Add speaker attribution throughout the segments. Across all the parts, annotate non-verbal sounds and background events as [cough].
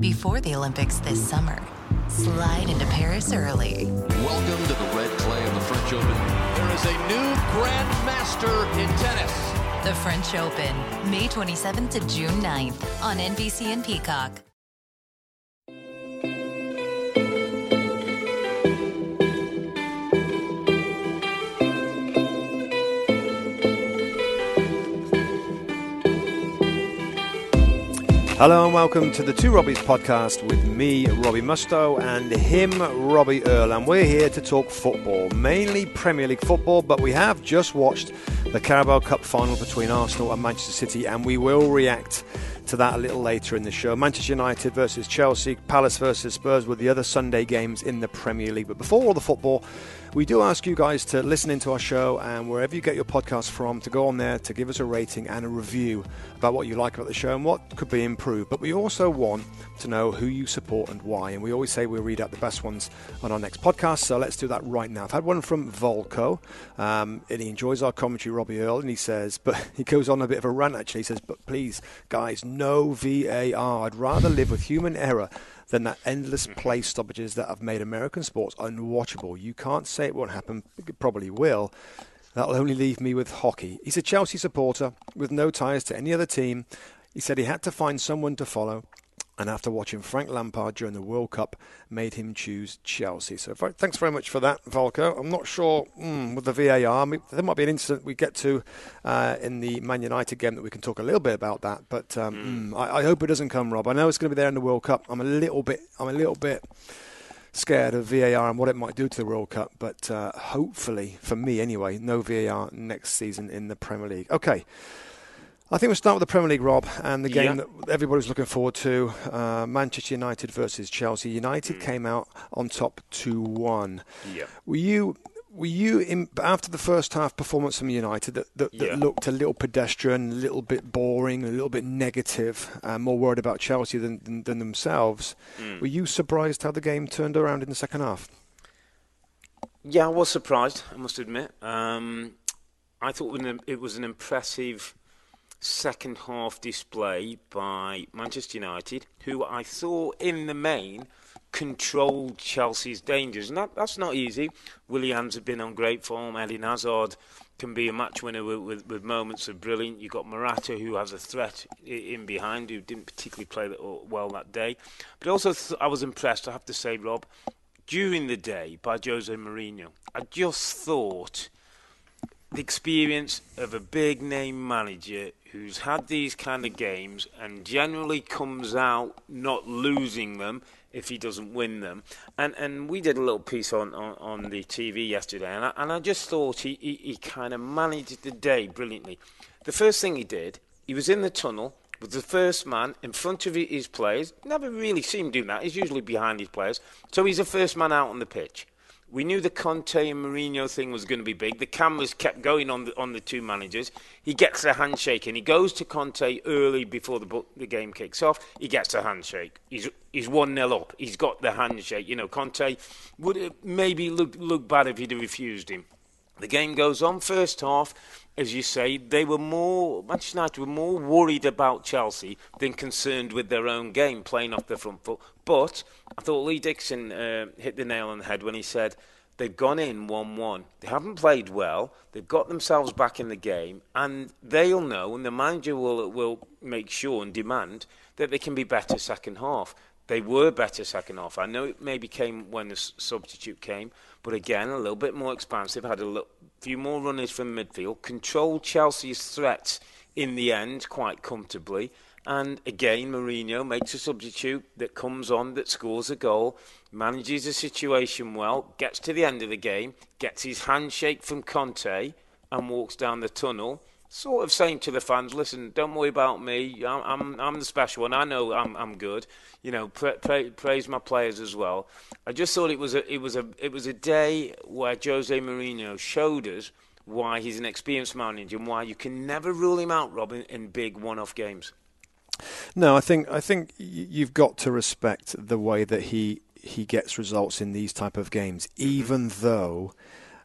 Speaker 1: Before the Olympics this summer, slide into Paris early.
Speaker 2: Welcome to the red clay of the French Open. There is a new Grand Master in tennis.
Speaker 1: The French Open, May 27th to June 9th on NBC and Peacock.
Speaker 3: Hello and welcome to the Two Robbies podcast with me, Robbie Musto, and him, Robbie Earle. And we're here to talk football, mainly Premier League football, but we have just watched the Carabao Cup final between Arsenal and Manchester City, and we will react to that a little later in the show. Manchester United versus Chelsea, Palace versus Spurs were the other Sunday games in the Premier League. But before all the football, we do ask you guys to listen into our show and wherever you get your podcast from, to go on there to give us a rating and a review about what you like about the show and what could be improved. But we also want to know who you support and why. And we always say we'll read out the best ones on our next podcast. So let's do that right now. I've had one from Volko, um, and he enjoys our commentary, Robbie Earle, and he says, but [laughs] he goes on a bit of a rant actually. He says, but please, guys, no VAR. I'd rather live with human error than that endless play stoppages that have made American sports unwatchable. You can't say it won't happen, it probably will. That'll only leave me with hockey. He's a Chelsea supporter with no ties to any other team. He said he had to find someone to follow and after watching Frank Lampard during the World Cup, made him choose Chelsea. So thanks very much for that, Volko. I'm not sure mm, with the VAR. I mean, there might be an incident we get to uh, in the Man United game that we can talk a little bit about that. But um, mm. I, I, hope it doesn't come, Rob. I know it's going to be there in the World Cup. I'm a little bit. I'm a little bit scared of VAR and what it might do to the World Cup. But uh, hopefully, for me anyway, no VAR next season in the Premier League. Okay. I think we'll start with the Premier League, Rob, and the game yeah. that everybody's looking forward to uh, Manchester United versus Chelsea. United mm. came out on top 2 1.
Speaker 4: Yeah.
Speaker 3: Were you. Were you in, after the first half performance from United that, that, that yeah. looked a little pedestrian, a little bit boring, a little bit negative, uh, more worried about Chelsea than, than, than themselves? Mm. Were you surprised how the game turned around in the second half?
Speaker 4: Yeah, I was surprised. I must admit. Um, I thought it was an impressive second half display by Manchester United, who I thought in the main controlled Chelsea's dangers. And that, that's not easy. Williams have been on great form. Eden Hazard can be a match winner with, with, with moments of brilliant. You've got Morata, who has a threat in behind, who didn't particularly play that uh, well that day. But also, th- I was impressed, I have to say, Rob, during the day by Jose Mourinho. I just thought the experience of a big name manager who's had these kind of games and generally comes out not losing them if he doesn't win them. And and we did a little piece on, on, on the TV yesterday, and I, and I just thought he, he, he kind of managed the day brilliantly. The first thing he did, he was in the tunnel with the first man in front of his players. Never really seen him do that. He's usually behind his players. So he's the first man out on the pitch. We knew the Conte and Mourinho thing was going to be big. The cameras kept going on the, on the two managers. He gets a handshake and he goes to Conte early before the, the game kicks off. He gets a handshake. He's he's one 0 up. He's got the handshake. You know, Conte would maybe look look bad if he'd have refused him. The game goes on. First half, as you say, they were more Manchester United were more worried about Chelsea than concerned with their own game, playing off the front foot. But I thought Lee Dixon uh, hit the nail on the head when he said they've gone in 1 1. They haven't played well, they've got themselves back in the game, and they'll know, and the manager will, will make sure and demand that they can be better second half. They were better second half. I know it maybe came when the substitute came, but again, a little bit more expansive, had a little, few more runners from midfield, controlled Chelsea's threats in the end quite comfortably. And again, Mourinho makes a substitute that comes on, that scores a goal, manages the situation well, gets to the end of the game, gets his handshake from Conte, and walks down the tunnel, sort of saying to the fans, "Listen, don't worry about me. I'm I'm, I'm the special one. I know I'm I'm good. You know, pra- pra- praise my players as well." I just thought it was a it was a it was a day where Jose Mourinho showed us why he's an experienced manager and why you can never rule him out, Robin, in big one-off games.
Speaker 3: No, I think I think you've got to respect the way that he he gets results in these type of games, mm-hmm. even though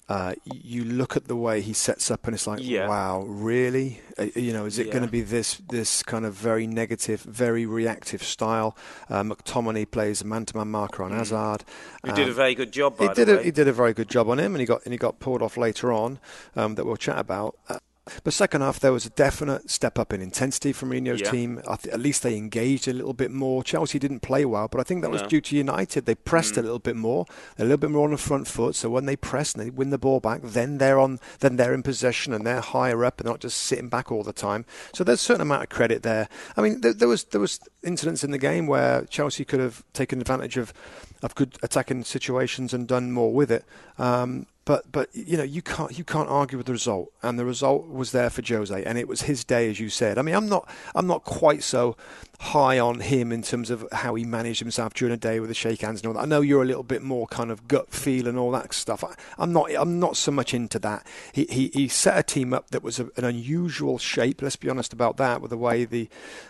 Speaker 3: uh, you look at the way he sets up, and it's like,
Speaker 4: yeah.
Speaker 3: wow, really? Uh, you know, is it
Speaker 4: yeah.
Speaker 3: going to be this this kind of very negative, very reactive style? Uh, McTominay plays a man-to-man marker on mm. Hazard.
Speaker 4: He um, did a um, very good job. he
Speaker 3: did. A, he did a very good job on him, and he got and he got pulled off later on. Um, that we'll chat about. But second half, there was a definite step up in intensity from Mourinho's yeah. team. Th- at least they engaged a little bit more. Chelsea didn't play well, but I think that no. was due to United. They pressed mm. a little bit more, a little bit more on the front foot. So when they press and they win the ball back, then they're on, then they're in possession and they're higher up and not just sitting back all the time. So there's a certain amount of credit there. I mean, there, there was there was incidents in the game where Chelsea could have taken advantage of of good attacking situations and done more with it. Um, but but you know you can't you can't argue with the result, and the result was there for Jose, and it was his day, as you said. I mean, I'm not I'm not quite so high on him in terms of how he managed himself during the day with the shake hands and all that. I know you're a little bit more kind of gut feel and all that stuff. I, am not I'm not so much into that. He, he, he set a team up that was a, an unusual shape. Let's be honest about that with the way the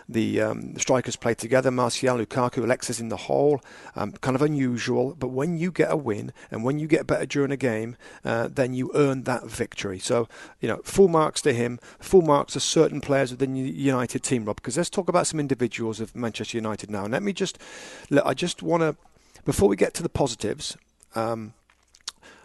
Speaker 3: the, um, the strikers played together. Martial, Lukaku, Alexis in the hole, um, kind of unusual. But when you get a win and when you get better during a game, uh, then you earn that victory. So you know, full marks to him. Full marks to certain players within the United team, Rob. Because let's talk about some individuals individuals of Manchester United now. And let me just, look, I just want to, before we get to the positives, um,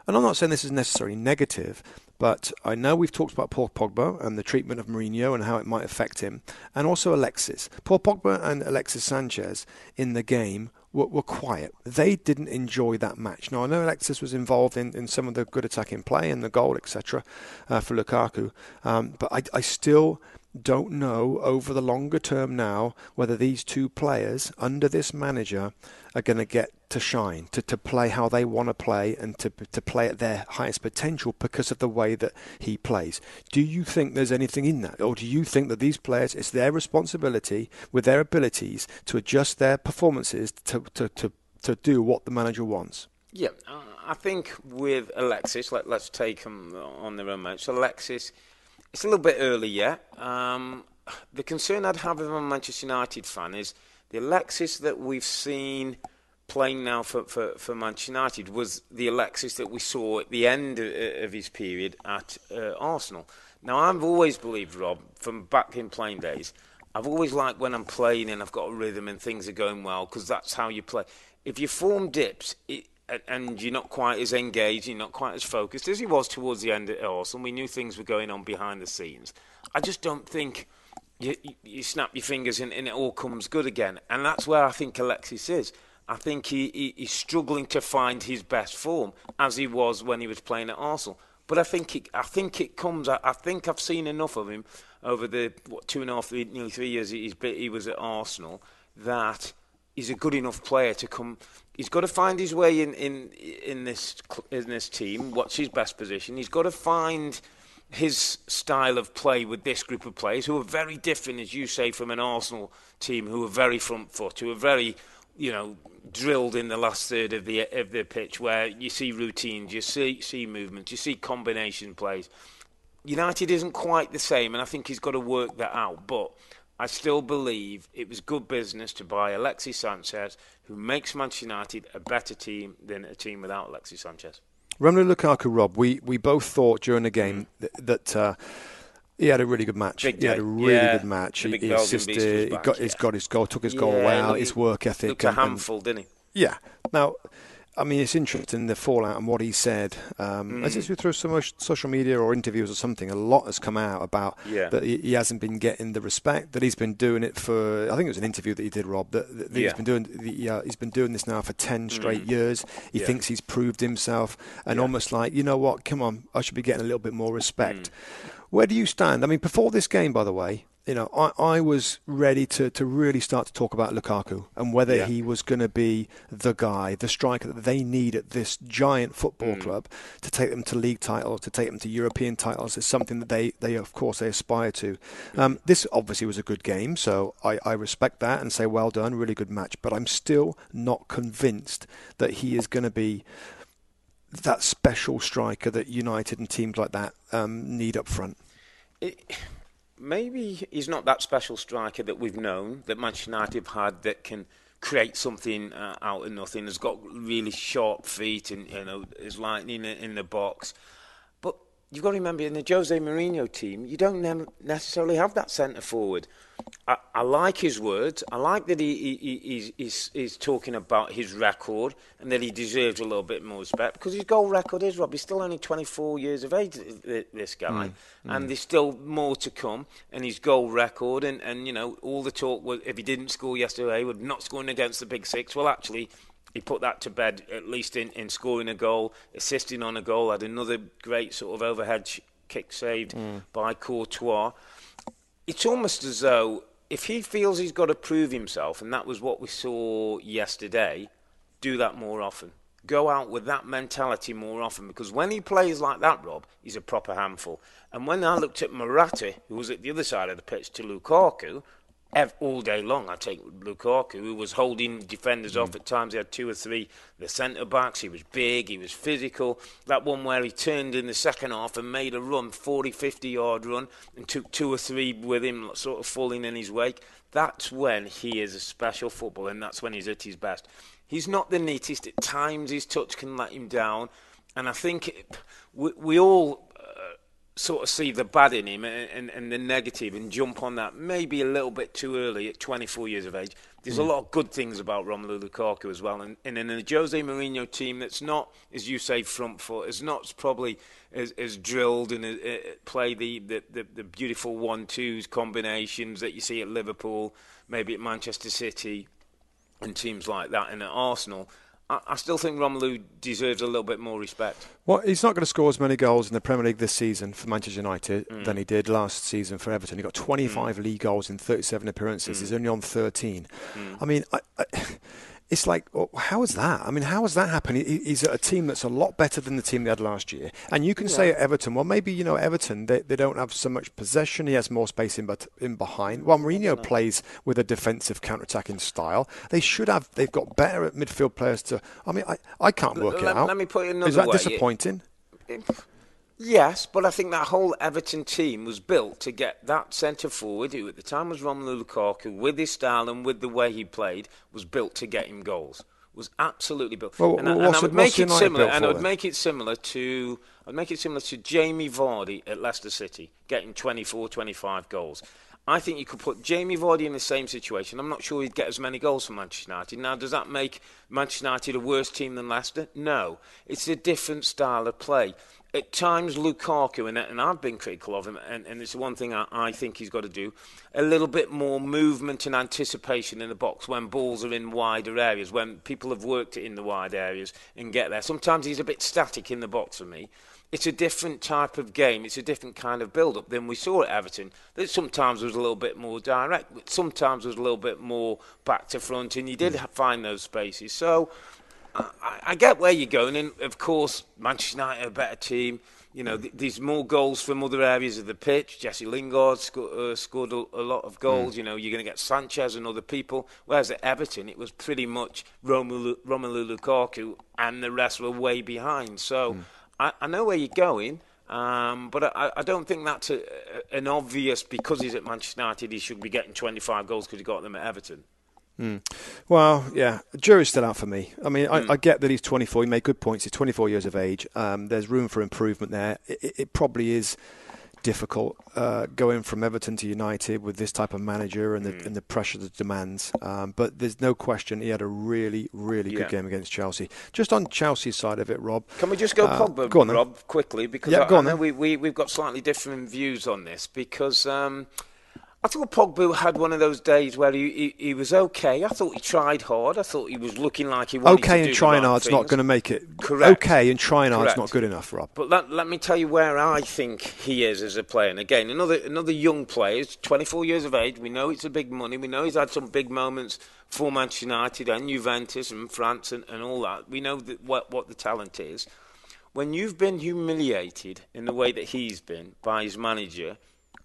Speaker 3: and I'm not saying this is necessarily negative, but I know we've talked about Paul Pogba and the treatment of Mourinho and how it might affect him, and also Alexis. Paul Pogba and Alexis Sanchez in the game were, were quiet. They didn't enjoy that match. Now, I know Alexis was involved in, in some of the good attacking play and the goal, etc., uh, for Lukaku, um, but I, I still don't know over the longer term now whether these two players under this manager are going to get to shine, to, to play how they want to play and to, to play at their highest potential because of the way that he plays. Do you think there's anything in that? Or do you think that these players, it's their responsibility with their abilities to adjust their performances to, to, to, to do what the manager wants?
Speaker 4: Yeah, uh, I think with Alexis, let, us take him on their own match. Alexis it's a little bit early yet. Um, the concern I'd have if a Manchester United fan is the Alexis that we've seen playing now for, for, for Manchester United was the Alexis that we saw at the end of, of his period at uh, Arsenal. Now, I've always believed, Rob, from back in playing days, I've always liked when I'm playing and I've got a rhythm and things are going well because that's how you play. If your form dips, it, and you're not quite as engaged, you're not quite as focused as he was towards the end at Arsenal. We knew things were going on behind the scenes. I just don't think you, you snap your fingers and, and, it all comes good again. And that's where I think Alexis is. I think he, he, he's struggling to find his best form as he was when he was playing at Arsenal. But I think it, I think it comes. I, I think I've seen enough of him over the what, two and a half, nearly three years he was at Arsenal that he's a good enough player to come. He's got to find his way in, in in this in this team. What's his best position? He's got to find his style of play with this group of players who are very different, as you say, from an Arsenal team who are very front foot, who are very, you know, drilled in the last third of the of the pitch, where you see routines, you see see movements, you see combination plays. United isn't quite the same, and I think he's got to work that out. But I still believe it was good business to buy Alexis Sanchez, who makes Manchester United a better team than a team without Alexis Sanchez.
Speaker 3: Romelu Lukaku, Rob, we, we both thought during the game mm. that, that uh, he had a really good match.
Speaker 4: Big
Speaker 3: he had a really
Speaker 4: yeah.
Speaker 3: good match.
Speaker 4: He,
Speaker 3: he, assisted, he got, yeah. got his goal, took his yeah, goal well, his work ethic.
Speaker 4: Looked a handful, didn't he?
Speaker 3: Yeah. Now, I mean, it's interesting the fallout and what he said. Um, mm. As it's through some social media or interviews or something, a lot has come out about
Speaker 4: yeah.
Speaker 3: that he, hasn't been getting the respect that he's been doing it for. I think it was an interview that he did, Rob. That, that yeah. he's been doing. The, uh, he's been doing this now for ten straight mm. years. He yeah. thinks he's proved himself, and almost like, you know what? Come on, I should be getting a little bit more respect. Mm. Where do you stand? I mean, before this game, by the way, you know, I, I was ready to, to really start to talk about Lukaku and whether yeah. he was going to be the guy, the striker that they need at this giant football mm. club to take them to league titles, to take them to European titles. Is something that they, they of course, they aspire to. Um, this obviously was a good game, so I, I respect that and say well done, really good match. But I'm still not convinced that he is going to be that special striker that United and teams like that um, need up front.
Speaker 4: It, maybe he's not that special striker that we've known, that Manchester United have had, that can create something uh, out of nothing. Has got really sharp feet and you know is lightning in the box. But you've got to remember in the Jose Mourinho team, you don't ne necessarily have that centre forward. I, I, like his words. I like that he, he, he he's, he's, he's, talking about his record and that he deserves a little bit more respect because his goal record is, Rob, he's still only 24 years of age, this guy, mm, and mm. there's still more to come. And his goal record, and, and you know, all the talk was if he didn't score yesterday, would not scoring against the big six. Well, actually, he put that to bed, at least in, in scoring a goal, assisting on a goal, had another great sort of overhead kick saved mm. by Courtois. It's almost as though if he feels he's got to prove himself, and that was what we saw yesterday, do that more often. Go out with that mentality more often because when he plays like that, Rob, he's a proper handful. And when I looked at Morata, who was at the other side of the pitch, to Lukaku, all day long. I take Lukaku, who was holding defenders mm. off at times. He had two or three. The centre backs. He was big. He was physical. That one where he turned in the second half and made a run, 40, 50 yard run, and took two or three with him, sort of falling in his wake. That's when he is a special footballer, and that's when he's at his best. He's not the neatest. At times, his touch can let him down, and I think it, we, we all sort of see the bad in him and, and, and, the negative and jump on that maybe a little bit too early at 24 years of age. There's mm. a lot of good things about Romelu Lukaku as well. And, and in a Jose Mourinho team that's not, as you say, front foot, is not probably as, as drilled and uh, uh, play the, the, the, the beautiful one-twos combinations that you see at Liverpool, maybe at Manchester City and teams like that and at Arsenal – I still think Romelu deserves a little bit more respect.
Speaker 3: Well, he's not going to score as many goals in the Premier League this season for Manchester United mm. than he did last season for Everton. He got 25 mm. league goals in 37 appearances. Mm. He's only on 13. Mm. I mean, I, I, it's like, well, how is that? I mean, how has that happened? He's at a team that's a lot better than the team they had last year. And you can yeah. say at Everton, well, maybe, you know, Everton, they, they don't have so much possession. He has more space in, but in behind. Well, Mourinho plays with a defensive counter-attacking style. They should have, they've got better midfield players to, I mean, I, I can't work
Speaker 4: let,
Speaker 3: it out.
Speaker 4: Let me put it another
Speaker 3: Is that
Speaker 4: way.
Speaker 3: disappointing?
Speaker 4: It, it, Yes, but I think that whole Everton team was built to get that centre forward, who at the time was Romelu Lukaku, with his style and with the way he played, was built to get him goals was absolutely built.
Speaker 3: Well,
Speaker 4: and, I,
Speaker 3: and I
Speaker 4: would make it similar, and
Speaker 3: I
Speaker 4: would make it similar to, I'd make it similar to Jamie Vardy at Leicester City, getting 24, 25 goals. I think you could put Jamie Vardy in the same situation. I'm not sure he'd get as many goals for Manchester United. Now, does that make Manchester United a worse team than Leicester? No. It's a different style of play at times Lukaku, and, and I've been critical of him, and, and it's one thing I, I, think he's got to do, a little bit more movement and anticipation in the box when balls are in wider areas, when people have worked it in the wide areas and get there. Sometimes he's a bit static in the box for me. It's a different type of game. It's a different kind of build-up than we saw at Everton. That sometimes was a little bit more direct, but sometimes was a little bit more back to front, and you did mm. find those spaces. So I, I, get where you're going, and of course, Manchester United are a better team. You know, th- there's more goals from other areas of the pitch. Jesse Lingard uh, scored a, a, lot of goals. Mm. You know, you're going to get Sanchez and other people. Whereas at Everton, it was pretty much Romelu, Romelu Lukaku, and the rest were way behind. So mm. I, I, know where you're going. Um, but I, I, don't think that's a, an obvious because he's at Manchester United. He should be getting 25 goals because he got them at Everton.
Speaker 3: Mm. Well, yeah, jury's still out for me. I mean, mm. I, I, get that he's 24. He made good points. He's 24 years of age. Um, there's room for improvement there. It, it probably is difficult uh, going from Everton to United with this type of manager and the, mm. and the pressure that demands. Um, but there's no question he had a really, really yeah. good game against Chelsea. Just on Chelsea's side of it, Rob.
Speaker 4: Can we just go uh, Pogba, go on, Rob, quickly? Because
Speaker 3: yeah,
Speaker 4: I,
Speaker 3: go
Speaker 4: I
Speaker 3: on,
Speaker 4: know we, we, we've got slightly different views on this because. Um, I thought Pogba had one of those days where he, he, he, was okay. I thought he tried hard. I thought he was looking like he wanted
Speaker 3: okay
Speaker 4: to
Speaker 3: and trying hard's not going to make it.
Speaker 4: Correct.
Speaker 3: Okay and trying hard's not good enough, Rob.
Speaker 4: But let, let me tell you where I think he is as a player. And again, another another young player. He's 24 years of age. We know it's a big money. We know he's had some big moments for Manchester United and Juventus and France and, and all that. We know that what what the talent is. When you've been humiliated in the way that he's been by his manager,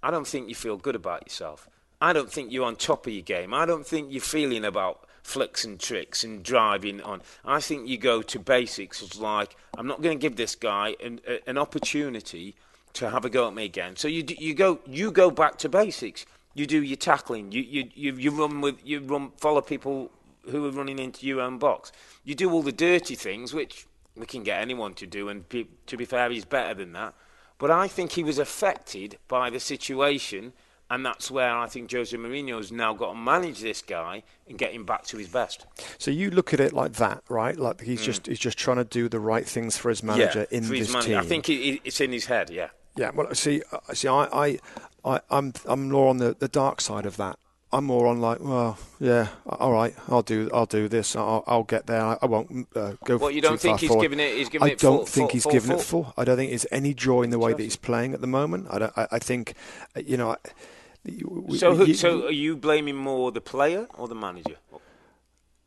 Speaker 4: I don't think you feel good about yourself. I don't think you're on top of your game. I don't think you're feeling about flicks and tricks and driving on. I think you go to basics. It's like I'm not going to give this guy an, an opportunity to have a go at me again. So you you go you go back to basics. You do your tackling. You you you, you run with you run follow people who are running into your own box. You do all the dirty things which we can get anyone to do. And to be fair, he's better than that. But I think he was affected by the situation, and that's where I think Jose Mourinho's now got to manage this guy and get him back to his best.
Speaker 3: So you look at it like that, right? Like he's mm. just he's just trying to do the right things for his manager
Speaker 4: yeah,
Speaker 3: in
Speaker 4: this
Speaker 3: manager. team. I
Speaker 4: think it's in his head. Yeah.
Speaker 3: Yeah. Well, see, uh, see, I, I, I I'm I'm more on the, the dark side of that. I'm more on like, well, yeah, all right, I'll do, I'll do this, I'll, I'll get there. I, I won't uh, go.
Speaker 4: Well, you don't think he's
Speaker 3: forward.
Speaker 4: giving it? He's giving
Speaker 3: I
Speaker 4: it
Speaker 3: don't
Speaker 4: full,
Speaker 3: think
Speaker 4: full,
Speaker 3: he's
Speaker 4: full,
Speaker 3: giving it full. I don't think there's any joy in the way that he's playing at the moment. I don't. I, I think, you know.
Speaker 4: so, who, so are you blaming more the player or the manager?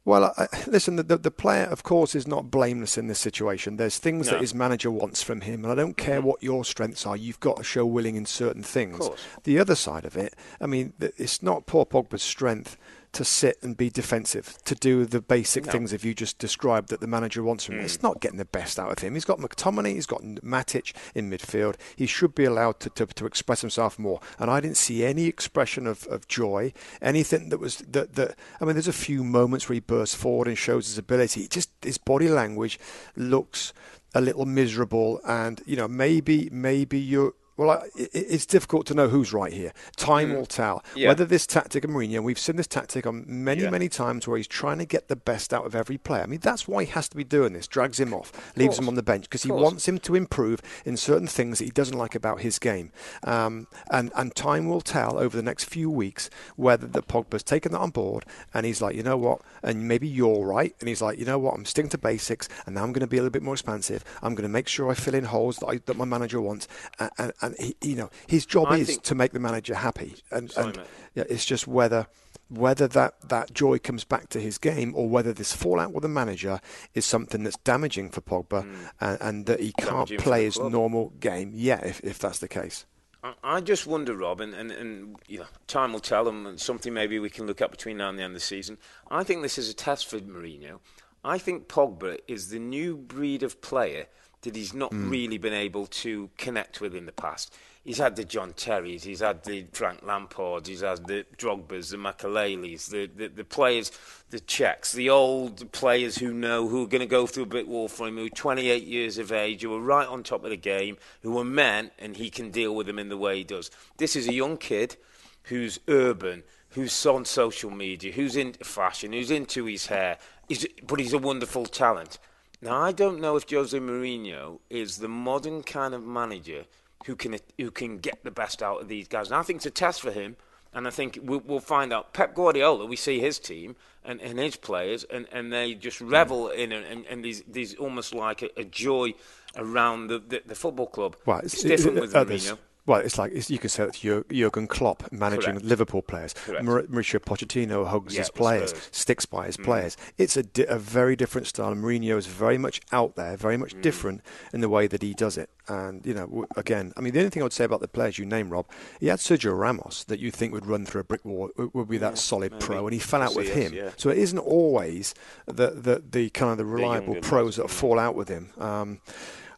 Speaker 3: Well, I, [laughs] listen, the, the, player, of course, is not blameless in this situation. There's things
Speaker 4: no.
Speaker 3: that his manager wants from him, and I don't care mm-hmm. what your strengths are. You've got to show willing in certain things. The other side of it, I mean, it's not poor Pogba's strength to sit and be defensive, to do the basic no. things if you just described that the manager wants from him. Mm. It's not getting the best out of him. He's got McTominay, he's got Matic in midfield. He should be allowed to, to, to express himself more. And I didn't see any expression of, of joy, anything that was that that I mean there's a few moments where he bursts forward and shows his ability. Just his body language looks a little miserable and you know maybe maybe you're well, it's difficult to know who's right here. Time mm. will tell. Yeah. Whether this tactic of Mourinho, we've seen this tactic on many, yeah. many times where he's trying to get the best out of every player. I mean, that's why he has to be doing this. Drags him off, of leaves him on the bench because he wants him to improve in certain things that he doesn't like about his game. Um, and and time will tell over the next few weeks whether the Pogba's taken that on board and he's like, you know what, and maybe you're right, and he's like, you know what, I'm sticking to basics, and now I'm going to be a little bit more expansive. I'm going to make sure I fill in holes that, I, that my manager wants, and, and, and he, you know, his job I is to make the manager happy, and, sorry, and yeah, it's just whether whether that, that joy comes back to his game or whether this fallout with the manager is something that's damaging for Pogba mm. and, and, that he can't damaging play his normal game. Yeah, if, if that's the case.
Speaker 4: I just wonder, Rob, and, and, and you know, time will tell, and something maybe we can look at between now and the end of the season. I think this is a test for Mourinho. I think Pogba is the new breed of player that he's not mm. really been able to connect with in the past he's had the John Terrys, he's had the Frank Lampards, he's had the Drogbas, the Makeleles, the, the, the players, the Cechs, the old players who know who are going to go through a brick wall for him, who are 28 years of age, who are right on top of the game, who are men, and he can deal with them in the way he does. This is a young kid who's urban, who's on social media, who's into fashion, who's into his hair, he's, but he's a wonderful talent. Now, I don't know if Jose Mourinho is the modern kind of manager – who can who can get the best out of these guys. And I think it's a test for him. And I think we'll, we'll find out. Pep Guardiola, we see his team and, and his players, and, and they just revel in it, and, and these, these almost like a, a joy around the, the, the, football club.
Speaker 3: Well,
Speaker 4: it's, it's different it, with uh, Mourinho.
Speaker 3: Well, it's like it's, you could say it's Jurgen Klopp managing Correct. Liverpool players.
Speaker 4: Correct.
Speaker 3: Mauricio Pochettino hugs yeah, his players, Spurs. sticks by his mm. players. It's a, di- a very different style. Mourinho is very much out there, very much mm. different in the way that he does it. And you know, w- again, I mean, the only thing I would say about the players you name, Rob, he had Sergio Ramos that you think would run through a brick wall, would be that yeah, solid maybe. pro, and he fell out with him. Yeah. So it isn't always the, the the kind of the reliable the pros that fall out with him. Um,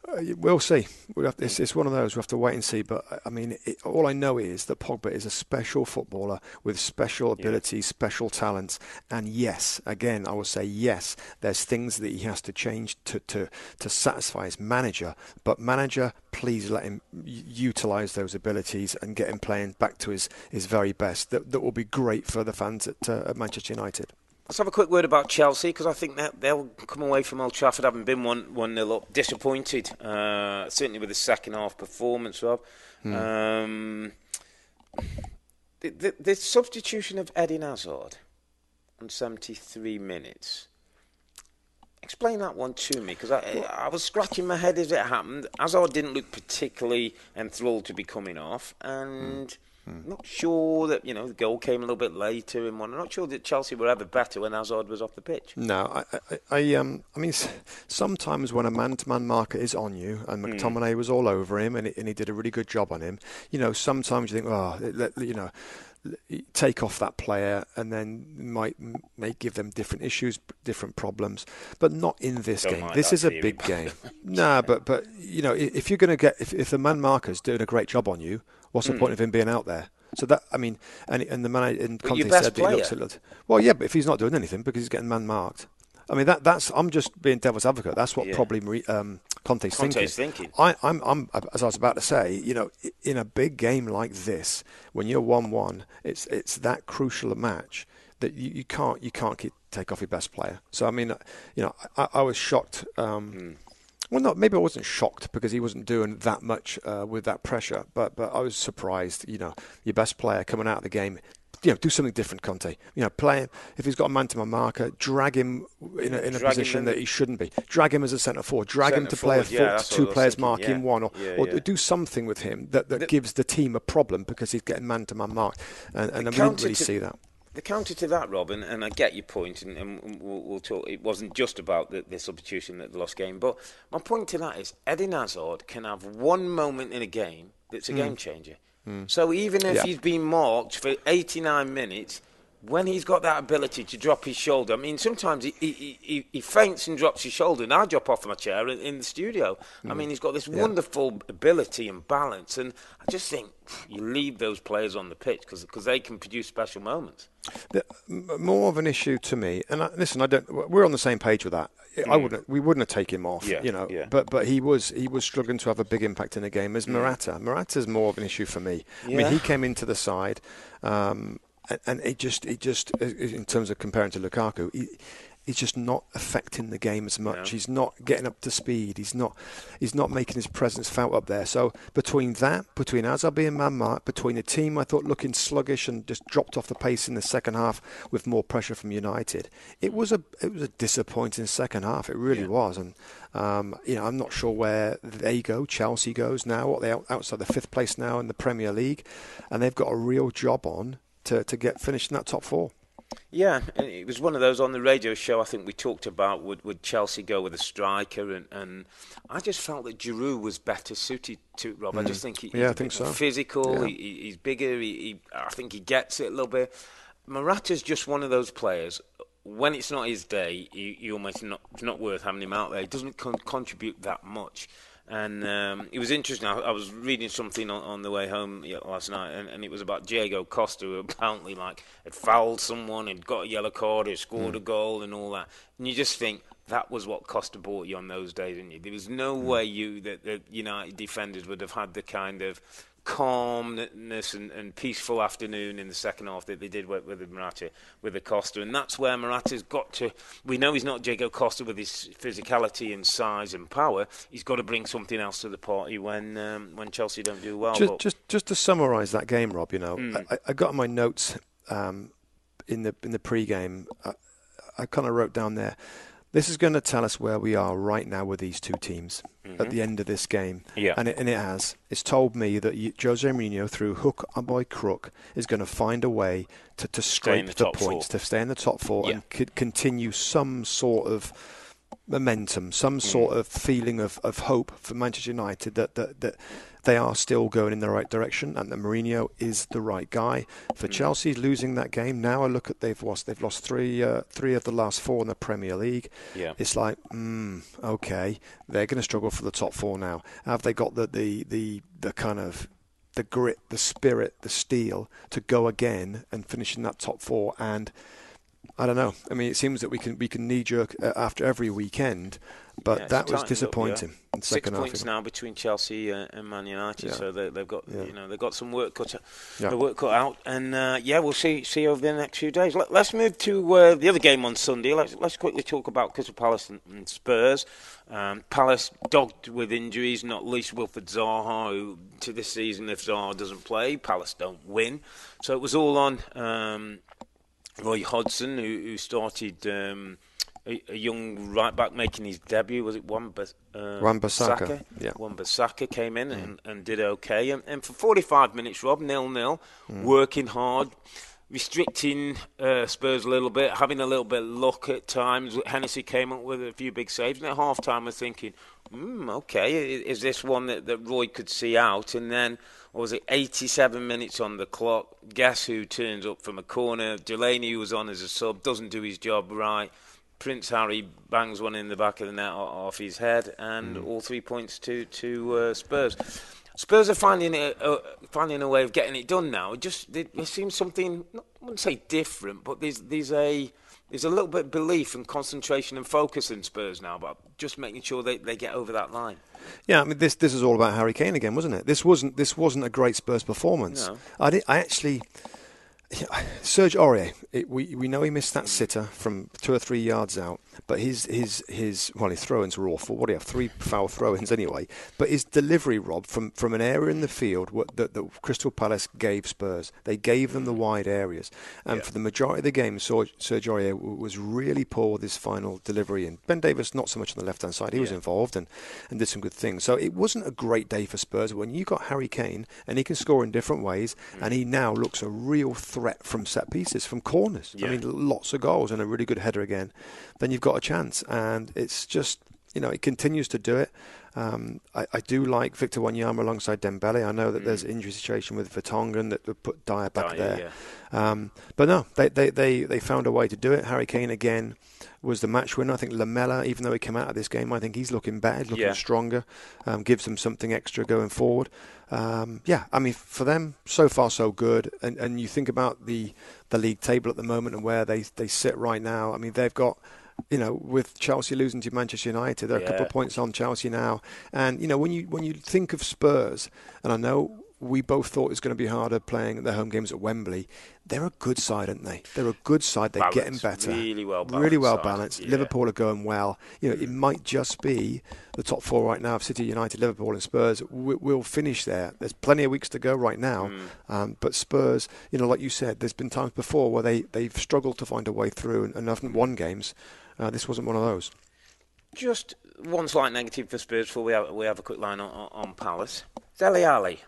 Speaker 3: uh, we'll see. We'll to, it's, it's, one of those We'll have to wait and see. But I mean, it, all I know is that Pogba is a special footballer with special abilities, yeah. special talents, and yes, again, I will say yes. There's things that he has to change to to to satisfy his manager. But manager, please let him utilise those abilities and get him playing back to his, his very best. That that will be great for the fans at, uh, at Manchester United.
Speaker 4: Let's have a quick word about Chelsea because I think that they'll come away from Old Trafford having been one one nil up, disappointed. Uh, certainly with the second half performance, Rob. Mm. Um, the, the, the, substitution of Eden Hazard on 73 minutes. Explain that one to me because I, I was scratching my head as it happened. Hazard didn't look particularly enthralled to be coming off, and. Mm Mm. Not sure that you know the goal came a little bit later in one. I'm not sure that Chelsea were ever better when Hazard was off the pitch.
Speaker 3: No, I, I, I um, I mean, sometimes when a man-to-man marker is on you, and hmm. McTominay mm. was all over him, and, it, and he did a really good job on him. You know, sometimes you think, oh, you know, take off that player and then might may give them different issues, different problems, but not in this Don't game. This is a big game. [laughs] nah, but but you know if you're going to get if, if the man marker's doing a great job on you, What's the mm. point of him being out there? So that I mean, and and the man in Conte said that he looks a. Well, yeah, but if he's not doing anything because he's getting man marked, I mean that that's I'm just being devil's advocate. That's what yeah. probably um, Conte's,
Speaker 4: Conte's
Speaker 3: thinking.
Speaker 4: thinking.
Speaker 3: I, I'm, I'm, as I was about to say, you know, in a big game like this, when you're one-one, it's it's that crucial a match that you, you can't you can't keep, take off your best player. So I mean, you know, I, I was shocked. Um,
Speaker 4: Hmm.
Speaker 3: Well, not maybe I wasn't shocked because he wasn't doing that much uh, with that pressure, but but I was surprised. You know, your best player coming out of the game. You know, do something different, Conte. You know, play him if he's got a man-to-man marker, drag him in a, in a position
Speaker 4: in
Speaker 3: that he shouldn't be. Drag him as a centre forward. Drag him to
Speaker 4: Centre
Speaker 3: play a
Speaker 4: forward, yeah,
Speaker 3: full,
Speaker 4: that's what I
Speaker 3: two players marking
Speaker 4: yeah.
Speaker 3: one, or,
Speaker 4: Yeah,
Speaker 3: or do something with him that, that
Speaker 4: The-
Speaker 3: gives the team a problem because he's getting man-to-man marked, and, and we didn't really
Speaker 4: to-
Speaker 3: see that.
Speaker 4: The counter to that, Robin, and I get your point, and, and we'll, we'll talk. It wasn't just about the, the substitution at the lost game, but my point to that is Eddie Hazard can have one moment in a game that's a hmm. game changer. So even if
Speaker 3: Hmm. Yeah.
Speaker 4: he's been marked for 89 minutes, when he's got that ability to drop his shoulder, I mean, sometimes he, he, he, he feints and drops his shoulder, and I drop off my chair in, in the studio. I
Speaker 3: Hmm.
Speaker 4: mean, he's got this wonderful ability and balance, and I just think you leave those players on the pitch because they can produce special moments.
Speaker 3: More of an issue to me. And I, listen, I don't. We're on the same page with that. I wouldn't. We wouldn't have taken him off.
Speaker 4: Mm. Yeah,
Speaker 3: you know.
Speaker 4: yeah.
Speaker 3: But but he was he was struggling to have a big impact in the game as Morata. Morata's more of an issue for me. Yeah. I mean, he came into the side. Um, and, and it just, it just, in terms of comparing to Lukaku, he, he's just not affecting the game as much.
Speaker 4: No.
Speaker 3: He's not getting up to speed. He's not, he's not making his presence felt up there. So between that, between Hazard being man marked, between the team I thought looking sluggish and just dropped off the pace in the second half with more pressure from United, it was a, it was a disappointing second half. It really
Speaker 4: Yeah.
Speaker 3: was, and um, you know I'm not sure where they go. Chelsea goes now. What they out- outside the fifth place now in the Premier League, and they've got a real job on to to get finished in that top four.
Speaker 4: Yeah, and it was one of those on the radio show. I think we talked about would would Chelsea go with a striker, and, and I just felt that Giroud was better suited to it, Rob. I just think he,
Speaker 3: Mm. Yeah, I
Speaker 4: he's
Speaker 3: think so.
Speaker 4: physical.
Speaker 3: Yeah.
Speaker 4: He, he- he's bigger. He, he, I think he gets it a little bit. Morata's just one of those players. When it's not his day, he, he almost not it's not worth having him out there. He doesn't con- contribute that much. And um, it was interesting. I, I was reading something on, on the way home last night, and, and it was about Diego Costa, who apparently like had fouled someone, had got a yellow card, had scored a goal, and all that. And you just think that was what Costa bought you on those days, didn't you? There was no way you that the United defenders would have had the kind of calmness and, and peaceful afternoon in the second half that they did with, with Morata, with Acosta. And that's where Morata's got to. We know he's not Diego Costa with his physicality and size and power. He's got to bring something else to the party when um, when Chelsea don't do well.
Speaker 3: Just, just, just to summarise that game, Rob. You know,
Speaker 4: Mm.
Speaker 3: I, I got my notes um, in the in the pre-game. I, I kind of wrote down there. This is going to tell us where we are right now with these two teams at the end of this game.
Speaker 4: Mm-hmm. Yeah.
Speaker 3: And it, and it has. It's told me that you, Jose Mourinho, through hook or by crook, is going to find a way to, to scrape
Speaker 4: the
Speaker 3: the, points,
Speaker 4: four.
Speaker 3: to stay in the top four,
Speaker 4: Yeah.
Speaker 3: and c- continue some sort of momentum, some sort
Speaker 4: Mm.
Speaker 3: of feeling of, of hope for Manchester United that, that, that they are still going in the right direction and that Mourinho is the right guy. For
Speaker 4: Mm.
Speaker 3: Chelsea losing that game, now I look at they've lost they've lost three uh, three of the last four in the Premier League.
Speaker 4: Yeah.
Speaker 3: It's like, mm, okay, they're going to struggle for the top four now. Have they got the, the, the, the kind of the grit, the spirit, the steel to go again and finish in that top four and I don't know. I mean, it seems that we can we can knee jerk uh, after every weekend, but
Speaker 4: Yeah,
Speaker 3: that was
Speaker 4: tightened up,
Speaker 3: disappointing.
Speaker 4: yeah. Six
Speaker 3: second half,
Speaker 4: points
Speaker 3: you
Speaker 4: now between Chelsea uh, and Man United,
Speaker 3: Yeah.
Speaker 4: so they, they've got you know they've got some work cut
Speaker 3: Yeah.
Speaker 4: the work cut out, and uh, yeah, we'll see see over the next few days. Let, us move to uh, the other game on Sunday. Let's let's quickly talk about Crystal Palace and, and Spurs. Um, Palace dogged with injuries, not least Wilfried Zaha, who to this season, if Zaha doesn't play, Palace don't win. So it was all on. Um, Roy Hodgson, who, who started um, a, a young right back making his debut. Was it Wan-Bissaka? Uh,
Speaker 3: Wan-Bissaka,
Speaker 4: Saka?
Speaker 3: yeah.
Speaker 4: Wan-Bissaka came in and, and did okay. And, and for 45 minutes, Rob, nil-nil,
Speaker 3: Mm.
Speaker 4: working hard, restricting uh, Spurs a little bit, having a little bit of luck at times. Hennessy came up with a few big saves. And at half-time, I was thinking, hmm, okay, is this one that, that Roy could see out? And then, what was it, 87 minutes on the clock. Guess who turns up from a corner? Delaney, who was on as a sub, doesn't do his job right. Prince Harry bangs one in the back of the net off his head, and all three points to to uh, Spurs. Spurs are finding it, uh, finding a way of getting it done now. It just there, there seems something. Not, I wouldn't say different, but there's there's a there's a little bit of belief and concentration and focus in Spurs now, but just making sure they, they get over that line.
Speaker 3: Yeah, I mean this this is all about Harry Kane again, wasn't it? This wasn't this wasn't a great Spurs performance.
Speaker 4: No.
Speaker 3: I did, I actually [sighs] Serge Aurier, it, we we know he missed that sitter from two or three yards out, but his his his well his throw-ins were awful. What do you have? Three foul throw-ins anyway. But his delivery, Rob, from from an area in the field that, that Crystal Palace gave Spurs, they gave them the wide areas, and
Speaker 4: Yeah.
Speaker 3: for the majority of the game, Serge, Serge Aurier was really poor with his final delivery. And Ben Davies not so much on the left-hand side. He was involved and and did some good things. So it wasn't a great day for Spurs when you got Harry Kane and he can score in different ways, mm. and he now looks a real threat from set pieces, from corners. I mean, lots of goals and a really good header again. Then you've got a chance, and it's just you know it continues to do it. Um, I, I do like Victor Wanyama alongside Dembele. I know that there's injury situation with Vertonghen that would put Dier back
Speaker 4: Dier,
Speaker 3: there. Um, but no, they, they, they, they found a way to do it. Harry Kane again was the match winner. I think Lamela, even though he came out of this game, I think he's looking better, looking
Speaker 4: Yeah.
Speaker 3: stronger, um, gives them something extra going forward. Um, yeah, I mean, for them, so far so good. And, and you think about the, the league table at the moment and where they, they sit right now. I mean, they've got. You know, with Chelsea losing to Manchester United, they're a couple of points on Chelsea now. And you know, when you when you think of Spurs, and I know we both thought it was going to be harder playing their home games at Wembley. They're a good side, aren't they? They're a good side. They're getting better.
Speaker 4: really well balanced.
Speaker 3: Really
Speaker 4: balanced
Speaker 3: well balanced.
Speaker 4: yeah.
Speaker 3: Liverpool are going well. You know, it might just be the top four right now of City, United, Liverpool, and Spurs. We'll finish there. There's plenty of weeks to go right now.
Speaker 4: Mm.
Speaker 3: Um, but Spurs, you know, like you said, there's been times before where they, they've struggled to find a way through and, and haven't won games. Uh, this wasn't one of those.
Speaker 4: Just one slight negative for Spurs before we have, we have a quick line on, on, Palace. Dele Alli,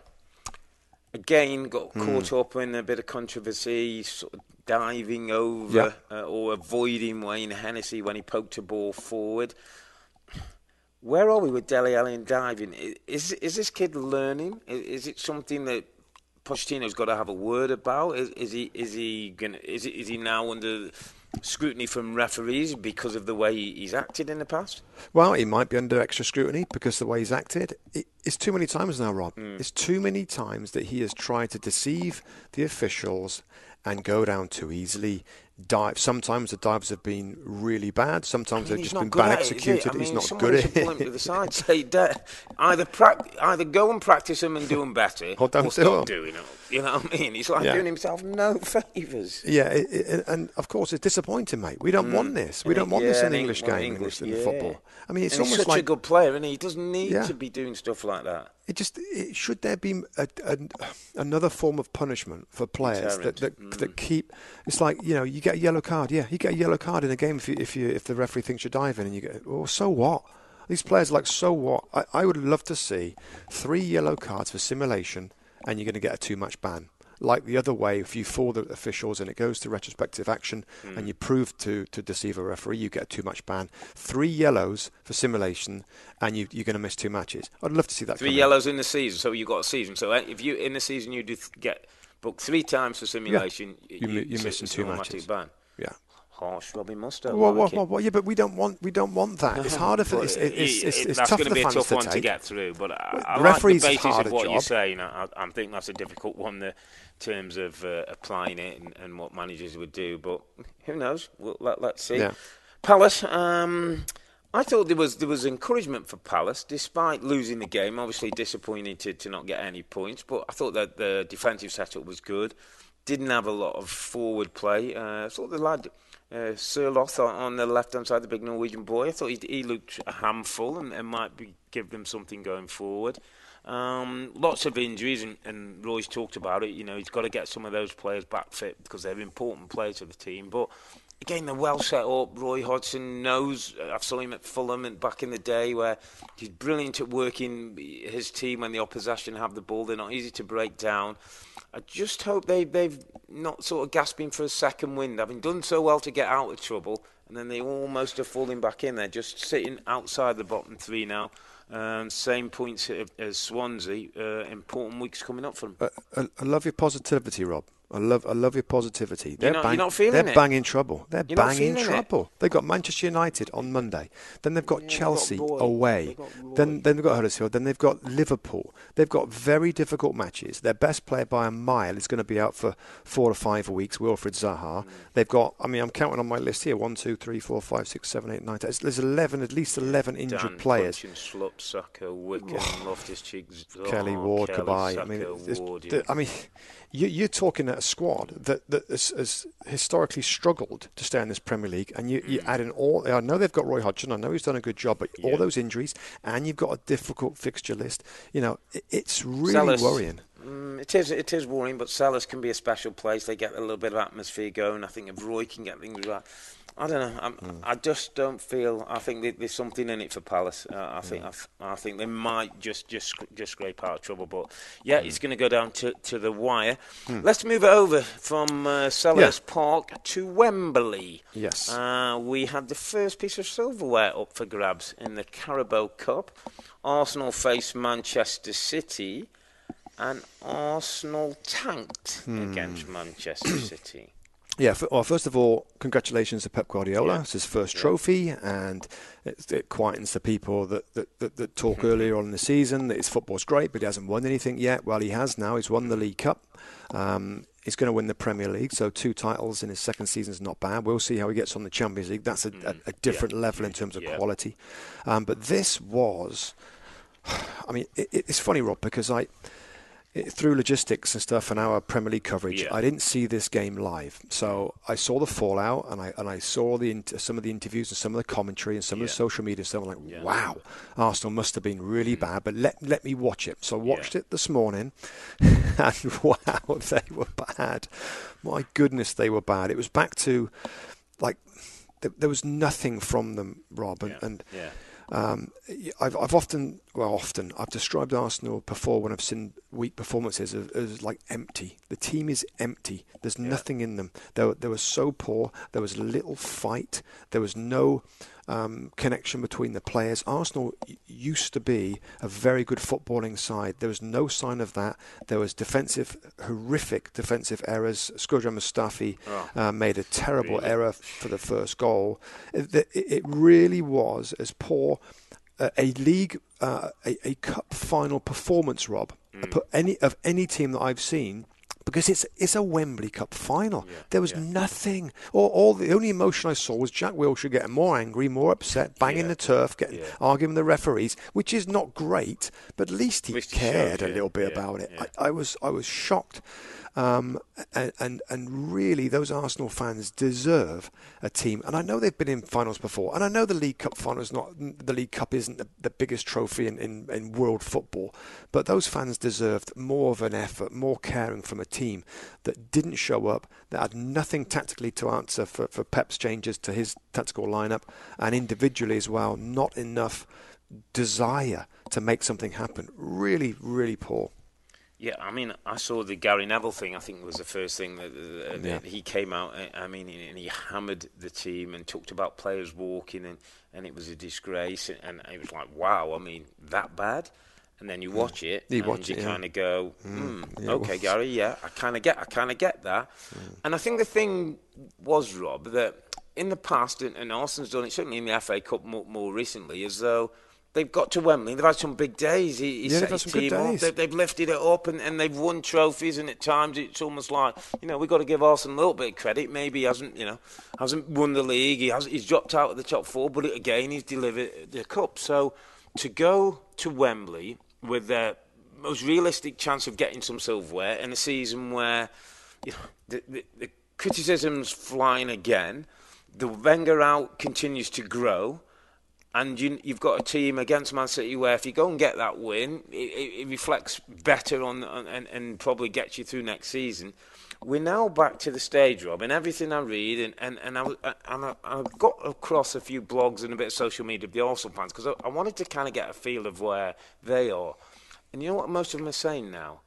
Speaker 4: again, got
Speaker 3: Hmm.
Speaker 4: caught up in a bit of controversy, sort of diving over uh, or avoiding Wayne Hennessy when he poked a ball forward. Where are we with Dele Alli and diving? Is is this kid learning? Is it something that Pochettino's got to have a word about? Is, is he is he gonna is is he now under scrutiny from referees because of the way he's acted in the past?
Speaker 3: Well, he might be under extra scrutiny because of the way he's acted. It's too many times now, Rob.
Speaker 4: Hmm.
Speaker 3: It's too many times that he has tried to deceive the officials and go down too easily. Dive. Sometimes the dives have been really bad. Sometimes
Speaker 4: I mean,
Speaker 3: they've
Speaker 4: he's
Speaker 3: just been bad
Speaker 4: at it, he?
Speaker 3: executed.
Speaker 4: I mean,
Speaker 3: he's not good at
Speaker 4: to the
Speaker 3: it.
Speaker 4: side. [laughs] Say, either prac- either go and practice them and do them better,
Speaker 3: Or don't do
Speaker 4: stop doing it. You know what I mean? He's like
Speaker 3: Yeah.
Speaker 4: doing himself no [laughs] favours.
Speaker 3: Yeah, it, it, and of course it's disappointing, mate. We don't want this. We don't want this
Speaker 4: Mm.
Speaker 3: In the English game,
Speaker 4: English,
Speaker 3: in,
Speaker 4: yeah.
Speaker 3: football. I mean, it's
Speaker 4: and he's
Speaker 3: almost
Speaker 4: such
Speaker 3: like
Speaker 4: a good player, and he? he doesn't need
Speaker 3: Yeah.
Speaker 4: to be doing stuff like that.
Speaker 3: It just it, should there be a, a, another form of punishment for players that
Speaker 4: Deterrent.
Speaker 3: that, that mm. keep. It's like you know you get a yellow card. Yeah, you get a yellow card in a game if you, if you if the referee thinks you're diving and you get. Well, so what? These players are like so what? I, I would love to see three yellow cards for simulation, and you're going to get a two match ban. Like the other way, if you fool the officials and it goes to retrospective action and you prove to, to deceive a referee, you get a two match ban. Three yellows for simulation, and you, you're going to miss two matches. I'd love to see that.
Speaker 4: Three
Speaker 3: come in.
Speaker 4: yellows in the season, so you've got a season. So uh, if you in the season you do th- get booked three times for simulation,
Speaker 3: You mi- you're missing two matches.
Speaker 4: Ban.
Speaker 3: Yeah.
Speaker 4: Harsh, Robbie Musto.
Speaker 3: Well, well, well, well, yeah, but we don't want we don't want that. It's [laughs] harder for it's, it's, it's, it's,
Speaker 4: that's
Speaker 3: tough
Speaker 4: going to be a tough
Speaker 3: to
Speaker 4: one to get through. But I,
Speaker 3: the
Speaker 4: like
Speaker 3: referee's
Speaker 4: the
Speaker 3: is
Speaker 4: basis of what
Speaker 3: job.
Speaker 4: you're saying. I, I think that's a difficult one in terms of uh, applying it and, what managers would do. But who knows? We'll, let, let's see. Palace. Um, I thought there was there was encouragement for Palace, despite losing the game. Obviously disappointed to, to not get any points, but I thought that the defensive setup was good. Didn't have a lot of forward play. Uh, I thought the lad uh, Sørloth on, the left hand side, the big Norwegian boy. I thought he, he looked a handful and, and might be give them something going forward. Um, lots of injuries, and, and Roy's talked about it. You know, he's got to get some of those players back fit because they're important players to the team. But again, they're well set up. Roy Hodgson knows. I've saw him at Fulham and back in the day where he's brilliant at working his team when the opposition have the ball. They're not easy to break down. I just hope they they've not sort of gasping for a second wind, having done so well to get out of trouble, and then they almost are falling back in. They're just sitting outside the bottom three now. Um, same points as Swansea. Uh, important weeks coming up for them.
Speaker 3: I, I love your positivity, Rob. I love, I love your positivity. They're,
Speaker 4: not-
Speaker 3: bang,
Speaker 4: you're not feeling
Speaker 3: they're
Speaker 4: it?
Speaker 3: banging trouble. They're
Speaker 4: You're
Speaker 3: banging
Speaker 4: feeling it?
Speaker 3: trouble. They've got Manchester United on Monday. Then they've got
Speaker 4: Yeah, they've got
Speaker 3: Chelsea away.
Speaker 4: They've
Speaker 3: Then, then they've got Huddersfield. Then they've got Liverpool. They've got very difficult matches. Their best player by a mile is going to be out for four or five weeks. Wilfried Zaha.
Speaker 4: Mm.
Speaker 3: They've got. I mean, I'm counting on my list here. One, two, three, four, five, six, seven, eight, nine. ten. There's 11, at least 11 injured
Speaker 4: Dann
Speaker 3: players.
Speaker 4: Schlupp, Sakho, Wickham, [sighs] Loftus Cheek,
Speaker 3: Kelly Ward, Cabaye. I mean,
Speaker 4: Ward,
Speaker 3: the- I mean, [laughs] you, you're talking at a squad that, that has, has historically struggled to stay in this Premier League, and you, you add in all. I know they've got Roy Hodgson. I know he's done a good job, but all those injuries, and you've got a difficult fixture list. You know, it, it's really
Speaker 4: Salas.
Speaker 3: worrying.
Speaker 4: Mm, it is. It is worrying, but Selhurst can be a special place. They get a little bit of atmosphere going. I think if Roy can get things right, I don't know. I'm,
Speaker 3: Hmm.
Speaker 4: I just don't feel. I think that there's something in it for Palace. Uh, I think. I, I think they might just just just scrape out of trouble. But yeah,
Speaker 3: Hmm.
Speaker 4: it's going to go down to, to the wire. Let's move it over from uh, Selhurst Park to Wembley.
Speaker 3: Yes.
Speaker 4: Uh, we had the first piece of silverware up for grabs in the Carabao Cup. Arsenal faced Manchester City, and Arsenal tanked
Speaker 3: Hmm.
Speaker 4: against Manchester City.
Speaker 3: Yeah, f- well, first of all, congratulations to Pep Guardiola.
Speaker 4: Yeah.
Speaker 3: It's his first trophy, and it, it quietens the people that, that, that, that talk earlier on in the season that his football's great, but he hasn't won anything yet. Well, he has now. He's won the League Cup. Um, he's going to win the Premier League, so two titles in his second season is not bad. We'll see how he gets on the Champions League. That's a, a, a different level in terms of
Speaker 4: Yeah.
Speaker 3: quality. Um, but this was, [sighs] I mean, it, it's funny, Rob, because I through logistics and stuff and our Premier League coverage,
Speaker 4: Yeah.
Speaker 3: I didn't see this game live. So I saw the fallout and I and I saw the some of the interviews and some of the commentary and some of the social media stuff. I'm like,
Speaker 4: Yeah.
Speaker 3: wow, Arsenal must have been really mm. bad. But let let me watch it. So I watched
Speaker 4: Yeah.
Speaker 3: it this morning, [laughs] and [laughs] wow, they were bad. My goodness, they were bad. It was back to like th- there was nothing from them, Rob, and.
Speaker 4: Yeah.
Speaker 3: and
Speaker 4: Yeah.
Speaker 3: Um, I've, I've often, well, often, I've described Arsenal before when I've seen weak performances as, as like empty. The team is empty. There's nothing in them. They were, they were so poor. There was little fight. There was no um, connection between the players. Arsenal used to be a very good footballing side. There was no sign of that. There was defensive, horrific defensive errors. Shkodran Mustafi
Speaker 4: Oh.
Speaker 3: uh, made a terrible
Speaker 4: Really?
Speaker 3: error for the first goal. It, it it really was as poor uh, a league, uh, a, a cup final performance, Rob,
Speaker 4: Mm.
Speaker 3: any of any team that I've seen. Because it's it's a Wembley Cup final.
Speaker 4: Yeah,
Speaker 3: there was
Speaker 4: yeah.
Speaker 3: nothing. All, all the only emotion I saw was Jack Wilshere getting more angry, more upset, banging
Speaker 4: Yeah.
Speaker 3: the turf, getting arguing with the referees, which is not great. But at least he
Speaker 4: least
Speaker 3: cared
Speaker 4: showed
Speaker 3: a little bit about it. I, I was I was shocked, um, and, and really those Arsenal fans deserve a team. And I know they've been in finals before, and I know the League Cup final is not the League Cup isn't the, the biggest trophy in, in, in world football, but those fans deserved more of an effort, more caring from a team that didn't show up, that had nothing tactically to answer for, for Pep's changes to his tactical lineup, and individually as well, not enough desire to make something happen. Really, really poor.
Speaker 4: Yeah, I mean, I saw the Gary Neville thing. I think was the first thing that, that
Speaker 3: Yeah.
Speaker 4: he came out. uh, I mean, and he hammered the team and talked about players walking, and, and it was a disgrace. And, and it was like, wow, I mean, that bad. And then you watch it,
Speaker 3: You
Speaker 4: and
Speaker 3: watch
Speaker 4: you kind of go, hmm,
Speaker 3: yeah,
Speaker 4: okay. Gary, yeah, I kind of get, I kind of get that. And I think the thing was, Rob, that in the past, and, and Arsenal's done it certainly in the FA Cup more, more recently, as though. They've got to Wembley. They've had some big days. He, he
Speaker 3: Yeah,
Speaker 4: set his team up.
Speaker 3: days.
Speaker 4: They, they've lifted it up and, and they've won trophies and at times it's almost like you know we've got to give Arsenal a little bit of credit maybe he hasn't you know hasn't won the league he has he's dropped out of the top four but again he's delivered the cup so to go to Wembley with their most realistic chance of getting some silverware in a season where you know the, the, the criticism's flying again the Wenger out continues to grow and you, you've got a team against Man City where if you go and get that win, it, it, it reflects better on, on and, and probably gets you through next season. We're now back to the stage, Rob, and everything I read, and, and, and, I, uh, and I, I got across a few blogs and a bit of social media of the Arsenal fans because I, I wanted to kind of get a feel of where they are. And you know what most of them are saying now?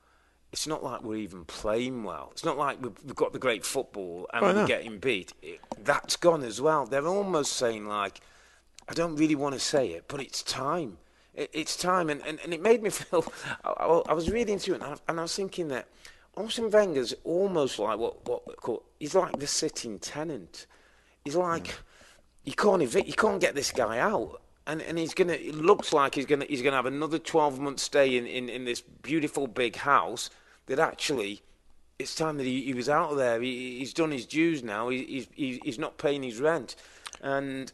Speaker 4: It's not like we're even playing well. It's not like we've, we've got the great football and
Speaker 3: Oh,
Speaker 4: we're getting beat. It, that's gone as well. They're almost saying like, I don't really want to say it, but it's time. It, it's time, and, and, and it made me [laughs] feel. I, I, was reading through it, and I, and I was thinking that Arsene Wenger's almost like what what we call, he's like the sitting tenant. He's like
Speaker 3: Mm.
Speaker 4: you can't evict, you can't get this guy out, and and he's gonna. It looks like he's gonna he's gonna have another twelve month stay in, in, in this beautiful big house. That actually, it's time that he, he was out of there. He, he's done his dues now. He, he's he's he's not paying his rent, and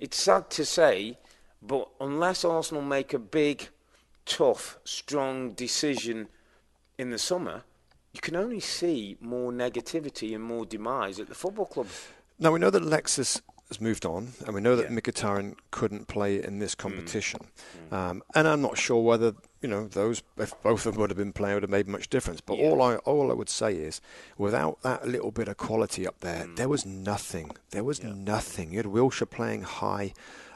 Speaker 4: it's sad to say, but unless Arsenal make a big, tough, strong decision in the summer, you can only see more negativity and more demise at the football club.
Speaker 3: Now we know that Alexis has moved on, and we know that
Speaker 4: Yeah.
Speaker 3: Mkhitaryan couldn't play in this competition.
Speaker 4: Mm.
Speaker 3: Um, and I'm not sure whether you know those if both of them would have been playing would have made much difference. But
Speaker 4: Yeah.
Speaker 3: all I all I would say is, without that little bit of quality up there,
Speaker 4: Mm.
Speaker 3: there was nothing. There was nothing. You had Wilshere playing high.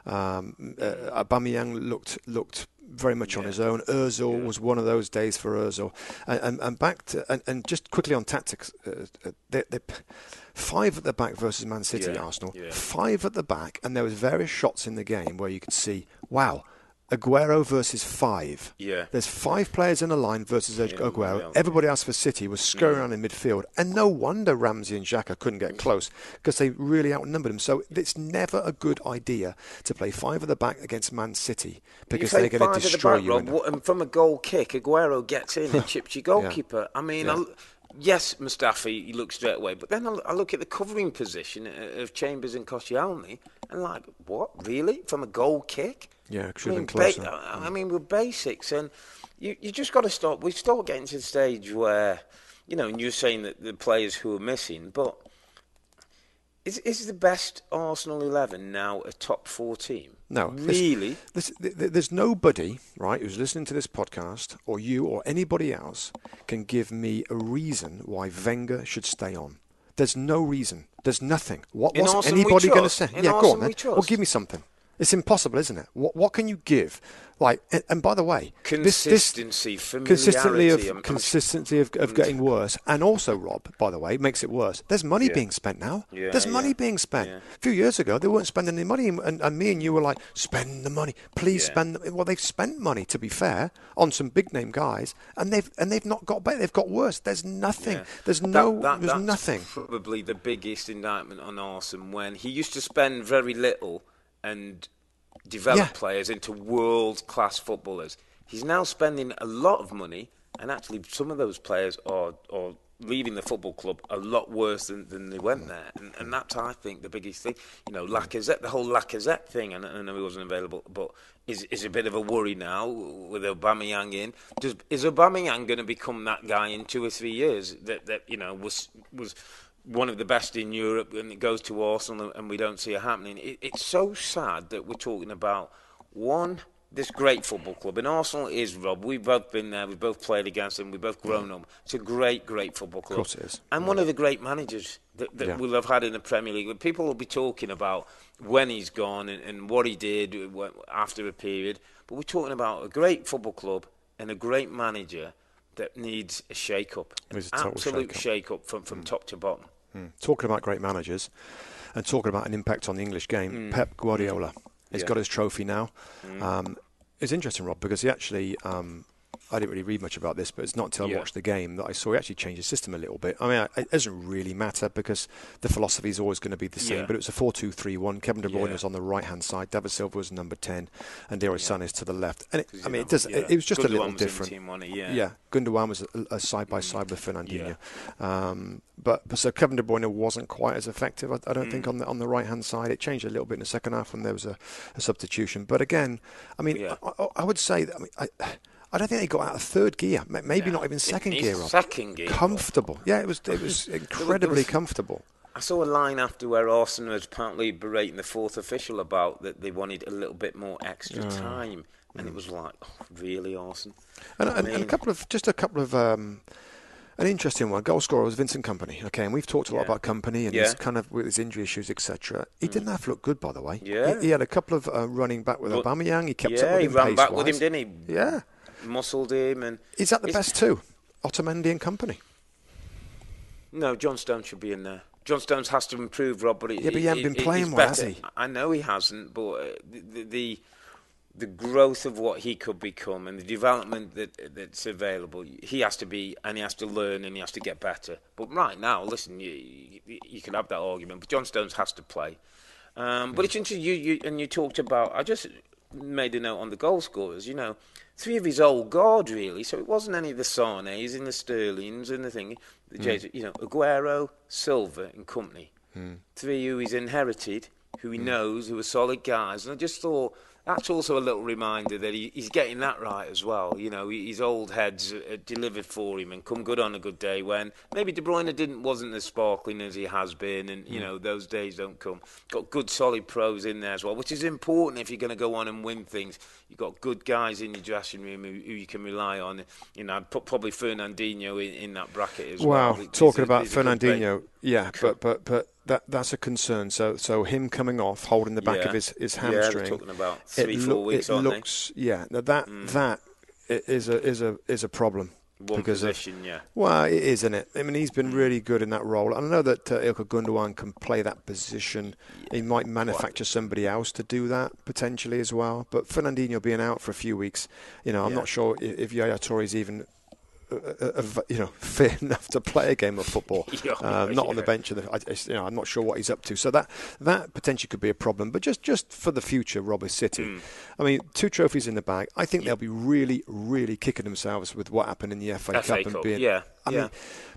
Speaker 3: Um, uh, Aubameyang looked looked very much on his own. Özil
Speaker 4: Yeah.
Speaker 3: was one of those days for Özil. And, and, and back to and, and just quickly on tactics, uh, uh, they, they, five at the back versus Man City,
Speaker 4: Yeah.
Speaker 3: Arsenal.
Speaker 4: Yeah.
Speaker 3: Five at the back, and there was various shots in the game where you could see, wow. Aguero versus five.
Speaker 4: Yeah.
Speaker 3: There's five players in a line versus
Speaker 4: Yeah,
Speaker 3: Aguero. Everybody else for City was scurrying around in midfield. And no wonder Ramsey and Xhaka couldn't get close because they really outnumbered them. So it's never a good idea to play five at the back against Man City because they're going to destroy
Speaker 4: back,
Speaker 3: you.
Speaker 4: Rob, what- and from a goal kick, Aguero gets in and [laughs] chips your goalkeeper. I mean, I yes, Mustafi, he looks straight away, but then I look at the covering position uh, of Chambers and Koscielny, and like, what, really? From a goal kick?
Speaker 3: Yeah,
Speaker 4: I
Speaker 3: should have
Speaker 4: mean,
Speaker 3: been closer.
Speaker 4: ba- I I mm. mean, with basics, and you, you just got to stop. We start getting to the stage where, you know, and you're saying that the players who are missing, but is is the best Arsenal eleven now a top four team?
Speaker 3: No,
Speaker 4: really.
Speaker 3: There's, th- th- there's nobody, right, who's listening to this podcast, or you, or anybody else, can give me a reason why Wenger should stay on. There's no reason. There's nothing. What was anybody going to say?
Speaker 4: In
Speaker 3: yeah, go on then. Well, give me something. It's impossible, isn't it? What, what can you give? Like, and, by the way, this, this
Speaker 4: Consistency,
Speaker 3: consistently of
Speaker 4: familiarity, I'm- I'm-
Speaker 3: consistency of, of mm. getting worse, and also Rob, by the way, makes it worse. There's money
Speaker 4: Yeah.
Speaker 3: being spent now.
Speaker 4: Yeah,
Speaker 3: There's money
Speaker 4: yeah.
Speaker 3: being spent. A few years ago, they weren't spending any money, and, and me and you were like, spend the money, please spend. The, well, they've spent money, to be fair, on some big name guys, and they've and they've not got better. They've got worse. There's nothing. There's
Speaker 4: That-
Speaker 3: no.
Speaker 4: that-
Speaker 3: there's
Speaker 4: that's
Speaker 3: nothing.
Speaker 4: Probably the biggest indictment on Arsene when he used to spend very little and develop
Speaker 3: Yeah.
Speaker 4: players into world class footballers. He's now spending a lot of money, and actually, some of those players are are leaving the football club a lot worse than, than they went there, and, and mm. that's I think the biggest thing. You know, Lacazette, the whole Lacazette thing, and I know he wasn't available, but is is a bit of a worry now with Aubameyang in. Does is Aubameyang going to become that guy in two or three years that that you know was was one of the best in Europe, and it goes to Arsenal, and we don't see it happening. It, it's so sad that we're talking about one this great football club, and Arsenal is Rob. We've both been there. We've both played against them. We've both grown up. It's a great, great football club.
Speaker 3: Of course it is.
Speaker 4: And one of the great managers that, that
Speaker 3: Yeah.
Speaker 4: we'll have had in the Premier League. People will be talking about when he's gone and, and what he did after a period. But we're talking about a great football club and a great manager that needs a shake-up.
Speaker 3: Needs
Speaker 4: An absolute
Speaker 3: shake-up.
Speaker 4: shake-up from, from mm. top to bottom.
Speaker 3: Mm. Talking about great managers, and talking about an impact on the English game, Pep Guardiola. He's
Speaker 4: Mm. Yeah.
Speaker 3: got his trophy now.
Speaker 4: Mm.
Speaker 3: Um, it's interesting, Rob, because he actually. Um, I didn't really read much about this, but it's not until I watched the game that I saw he actually changed his system a little bit. I mean, it doesn't really matter because the philosophy is always going to be the same,
Speaker 4: Yeah.
Speaker 3: but it was a 4 2 3 1. Kevin De Bruyne
Speaker 4: Yeah.
Speaker 3: was on the right hand side, David Silva was number 10, and Leroy Sané is to the left. And it, I mean, it, does,
Speaker 4: yeah.
Speaker 3: it, it was just a little
Speaker 4: the
Speaker 3: different.
Speaker 4: Yeah.
Speaker 3: yeah, Gundogan was a, a side by side with Fernandinho. Um, but, but so Kevin De Bruyne wasn't quite as effective, I, I don't think,
Speaker 4: Mm.
Speaker 3: on the on the right hand side. It changed a little bit in the second half when there was a, a substitution. But again, I mean,
Speaker 4: Yeah.
Speaker 3: I, I- I would say that I, mean, I, don't think they got out of third gear, maybe
Speaker 4: Yeah.
Speaker 3: not even second gear.
Speaker 4: Second gear,
Speaker 3: comfortable. Yeah, it was it was [laughs] [laughs] incredibly comfortable.
Speaker 4: I saw a line after where Arsenal was apparently berating the fourth official about that they wanted a little bit more extra time, and it was like, oh, really, Arsenal?
Speaker 3: And,
Speaker 4: I
Speaker 3: and, and a couple of just a couple of um, an interesting one. Goal scorer was Vincent Kompany. Okay, and we've talked a lot
Speaker 4: Yeah.
Speaker 3: about Kompany and
Speaker 4: Yeah.
Speaker 3: his kind of with his injury issues, etc. He didn't have to look good, by the way.
Speaker 4: Yeah.
Speaker 3: he, he had a couple of uh, running back with
Speaker 4: But-
Speaker 3: Aubameyang. He kept
Speaker 4: yeah,
Speaker 3: up with
Speaker 4: he
Speaker 3: him
Speaker 4: ran back with him, didn't he?
Speaker 3: Yeah,
Speaker 4: Muscled him, and
Speaker 3: is that the best two? Otamendi and Kompany.
Speaker 4: no, John Stones should be in there. John Stones has to improve, Rob, but it,
Speaker 3: Yeah, but he hasn't been playing well, has he?
Speaker 4: I know he hasn't, but uh, the, the the growth of what he could become and the development that that's available, he has to be and he has to learn and he has to get better. But right now, listen, you you, you can have that argument, but John Stones has to play. Um, but it's interesting you, you and you talked about. I just made a note on the goal scorers. You know, three of his old guard really. So it wasn't any of the Sanes and the Sterlings and the thing. The mm. you know, Aguero, Silva, and Kompany. Mm. Three who he's inherited, who he mm. knows, who are solid guys. And I just thought that's also a little reminder that he, he's getting that right as well. You know, his old heads uh, delivered for him and come good on a good day when maybe De Bruyne didn't wasn't as sparkling as he has been, and you mm. know those days don't come. Got good solid pros in there as well, which is important if you're going to go on and win things. You've got good guys in your dressing room who, who you can rely on. You know, I'd put probably Fernandinho in, in that bracket as
Speaker 3: wow.
Speaker 4: well. Wow,
Speaker 3: talking about Fernandinho, yeah, but but but that that's a concern. So so him coming off, holding the back
Speaker 4: yeah.
Speaker 3: of his, his hamstring.
Speaker 4: Yeah, talking about three it four weeks.
Speaker 3: It looks
Speaker 4: they?
Speaker 3: yeah. That mm. that is a is a is a problem.
Speaker 4: One
Speaker 3: because
Speaker 4: position,
Speaker 3: of,
Speaker 4: yeah.
Speaker 3: Well, it is, isn't it? I mean, he's been mm. really good in that role. I know that uh, Ilkay Gundogan can play that position. Yeah. He might manufacture somebody else to do that potentially as well. But Fernandinho being out for a few weeks, you know, I'm yeah. not sure if, if Yaya even uh, uh, uh, you know, [laughs] fit enough to play a game of football. [laughs] uh, not on the bench. The, I, you know, I'm not sure what he's up to. So that that potentially could be a problem. But just just for the future, Robert City. Mm. I mean, two trophies in the bag. I think they'll be really, really kicking themselves with what happened in the FA,
Speaker 4: FA
Speaker 3: Cup,
Speaker 4: Cup
Speaker 3: and being.
Speaker 4: Yeah,
Speaker 3: I
Speaker 4: yeah.
Speaker 3: Mean,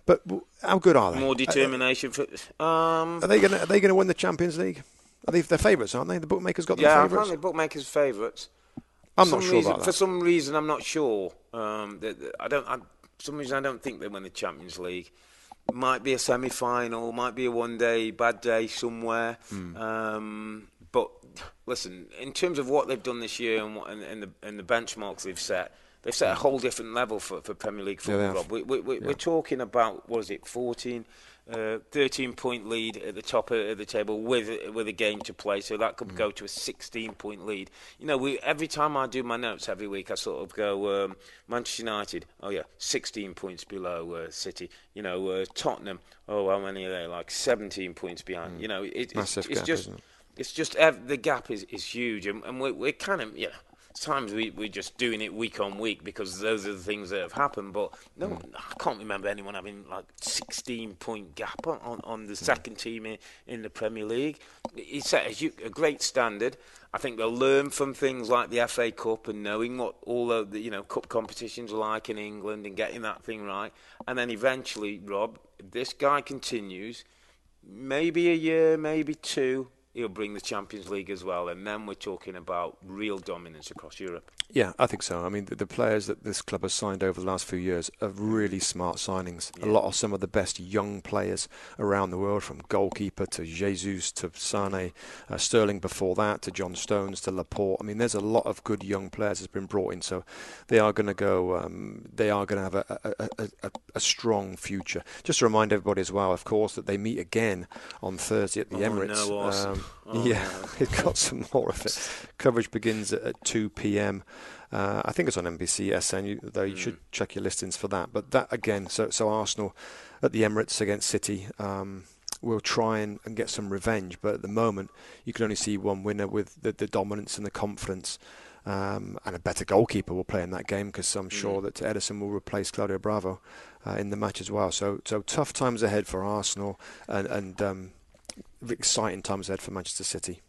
Speaker 3: but how good are they?
Speaker 4: More determination for. Um,
Speaker 3: are they going to Are they going to win the Champions League? Are they? They're favourites, aren't they? The bookmakers got them
Speaker 4: yeah,
Speaker 3: favourites.
Speaker 4: Yeah, bookmakers' favourites.
Speaker 3: I'm not sure
Speaker 4: reason,
Speaker 3: about that.
Speaker 4: For some reason, I'm not sure. Um, I don't. I, some reason I don't think they win the Champions League. Might be a semi-final, might be a one-day bad day somewhere. Mm. Um, but listen, in terms of what they've done this year and, what, and, and, the, and the benchmarks they've set, they've set a whole different level for, for Premier League football. Yeah. We, we, we, yeah. We're talking about what is it, 14, uh, 13 point lead at the top of the table with with a game to play, so that could mm. go to a 16 point lead. You know, we every time I do my notes every week, I sort of go um, Manchester United. Oh yeah, 16 points below uh, City. You know, uh, Tottenham. Oh, how many are they? Like 17 points behind. Mm. You know, it, it's, it's
Speaker 3: gap,
Speaker 4: just. It's just the gap is, is huge, and, and we're, we're kind of yeah times we, we're just doing it week on week because those are the things that have happened. But no, mm. I can't remember anyone having like 16 point gap on, on, on the mm. second team in, in the Premier League. He set a, a, great standard. I think they'll learn from things like the FA Cup and knowing what all the you know cup competitions are like in England and getting that thing right. And then eventually, Rob, this guy continues, maybe a year, maybe two, he'll bring the Champions League as well, and then we're talking about real dominance across Europe.
Speaker 3: Yeah, I think so. I mean, the, the players that this club has signed over the last few years are really smart signings. Yeah. A lot of some of the best young players around the world, from goalkeeper to Jesus to Sane, uh, Sterling before that to John Stones to Laporte. I mean, there's a lot of good young players that's been brought in, so they are going to go. Um, they are going to have a, a, a, a, strong future. Just to remind everybody as well, of course, that they meet again on Thursday at the
Speaker 4: oh,
Speaker 3: Emirates.
Speaker 4: No, awesome. um,
Speaker 3: oh, yeah, no. [laughs] it got some more of it. Coverage begins at, at 2 p.m. Uh, I think it's on NBCSN, you, though you mm. should check your listings for that. But that again, so so Arsenal at the Emirates against City. Um, will try and, and get some revenge, but at the moment you can only see one winner with the, the dominance and the confidence. Um, and a better goalkeeper will play in that game because I'm sure that Ederson will replace Claudio Bravo uh, in the match as well. So, so tough times ahead for Arsenal and, and um, exciting times ahead for Manchester City.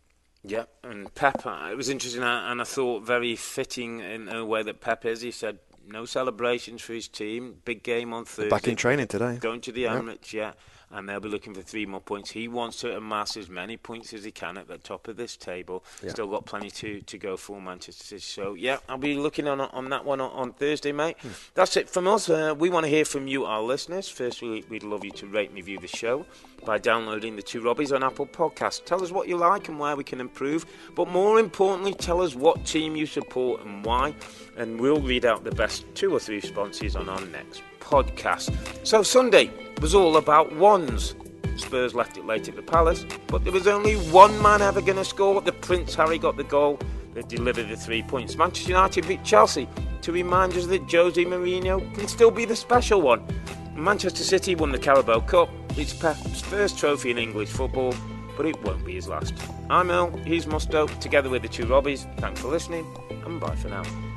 Speaker 4: Yeah, and Pep, uh, it was interesting, and I thought very fitting in a way that Pep is. He said no celebrations for his team. Big game on Thursday.
Speaker 3: Back in training today.
Speaker 4: Going to the Emirates, yeah and they'll be looking for three more points. He wants to amass as many points as he can at the top of this table. Yeah. Still got plenty to, to go for Manchester City. So, yeah, I'll be looking on on that one on, on Thursday, mate. Hmm. That's it from us. Uh, we want to hear from you, our listeners. First, we, we'd love you to rate and review the show by downloading the two Robbies on Apple Podcasts. Tell us what you like and where we can improve, but more importantly, tell us what team you support and why, and we'll read out the best two or three responses on our next podcast. So Sunday was all about ones. Spurs left it late at the Palace, but there was only one man ever going to score. The Prince Harry got the goal. They delivered the three points. Manchester United beat Chelsea to remind us that Jose Mourinho can still be the special one. Manchester City won the Carabao Cup. It's Pep's first trophy in English football. but it won't be his last. I'm Earle, he's Mustoe, together with the two Robbies. Thanks for listening, and bye for now.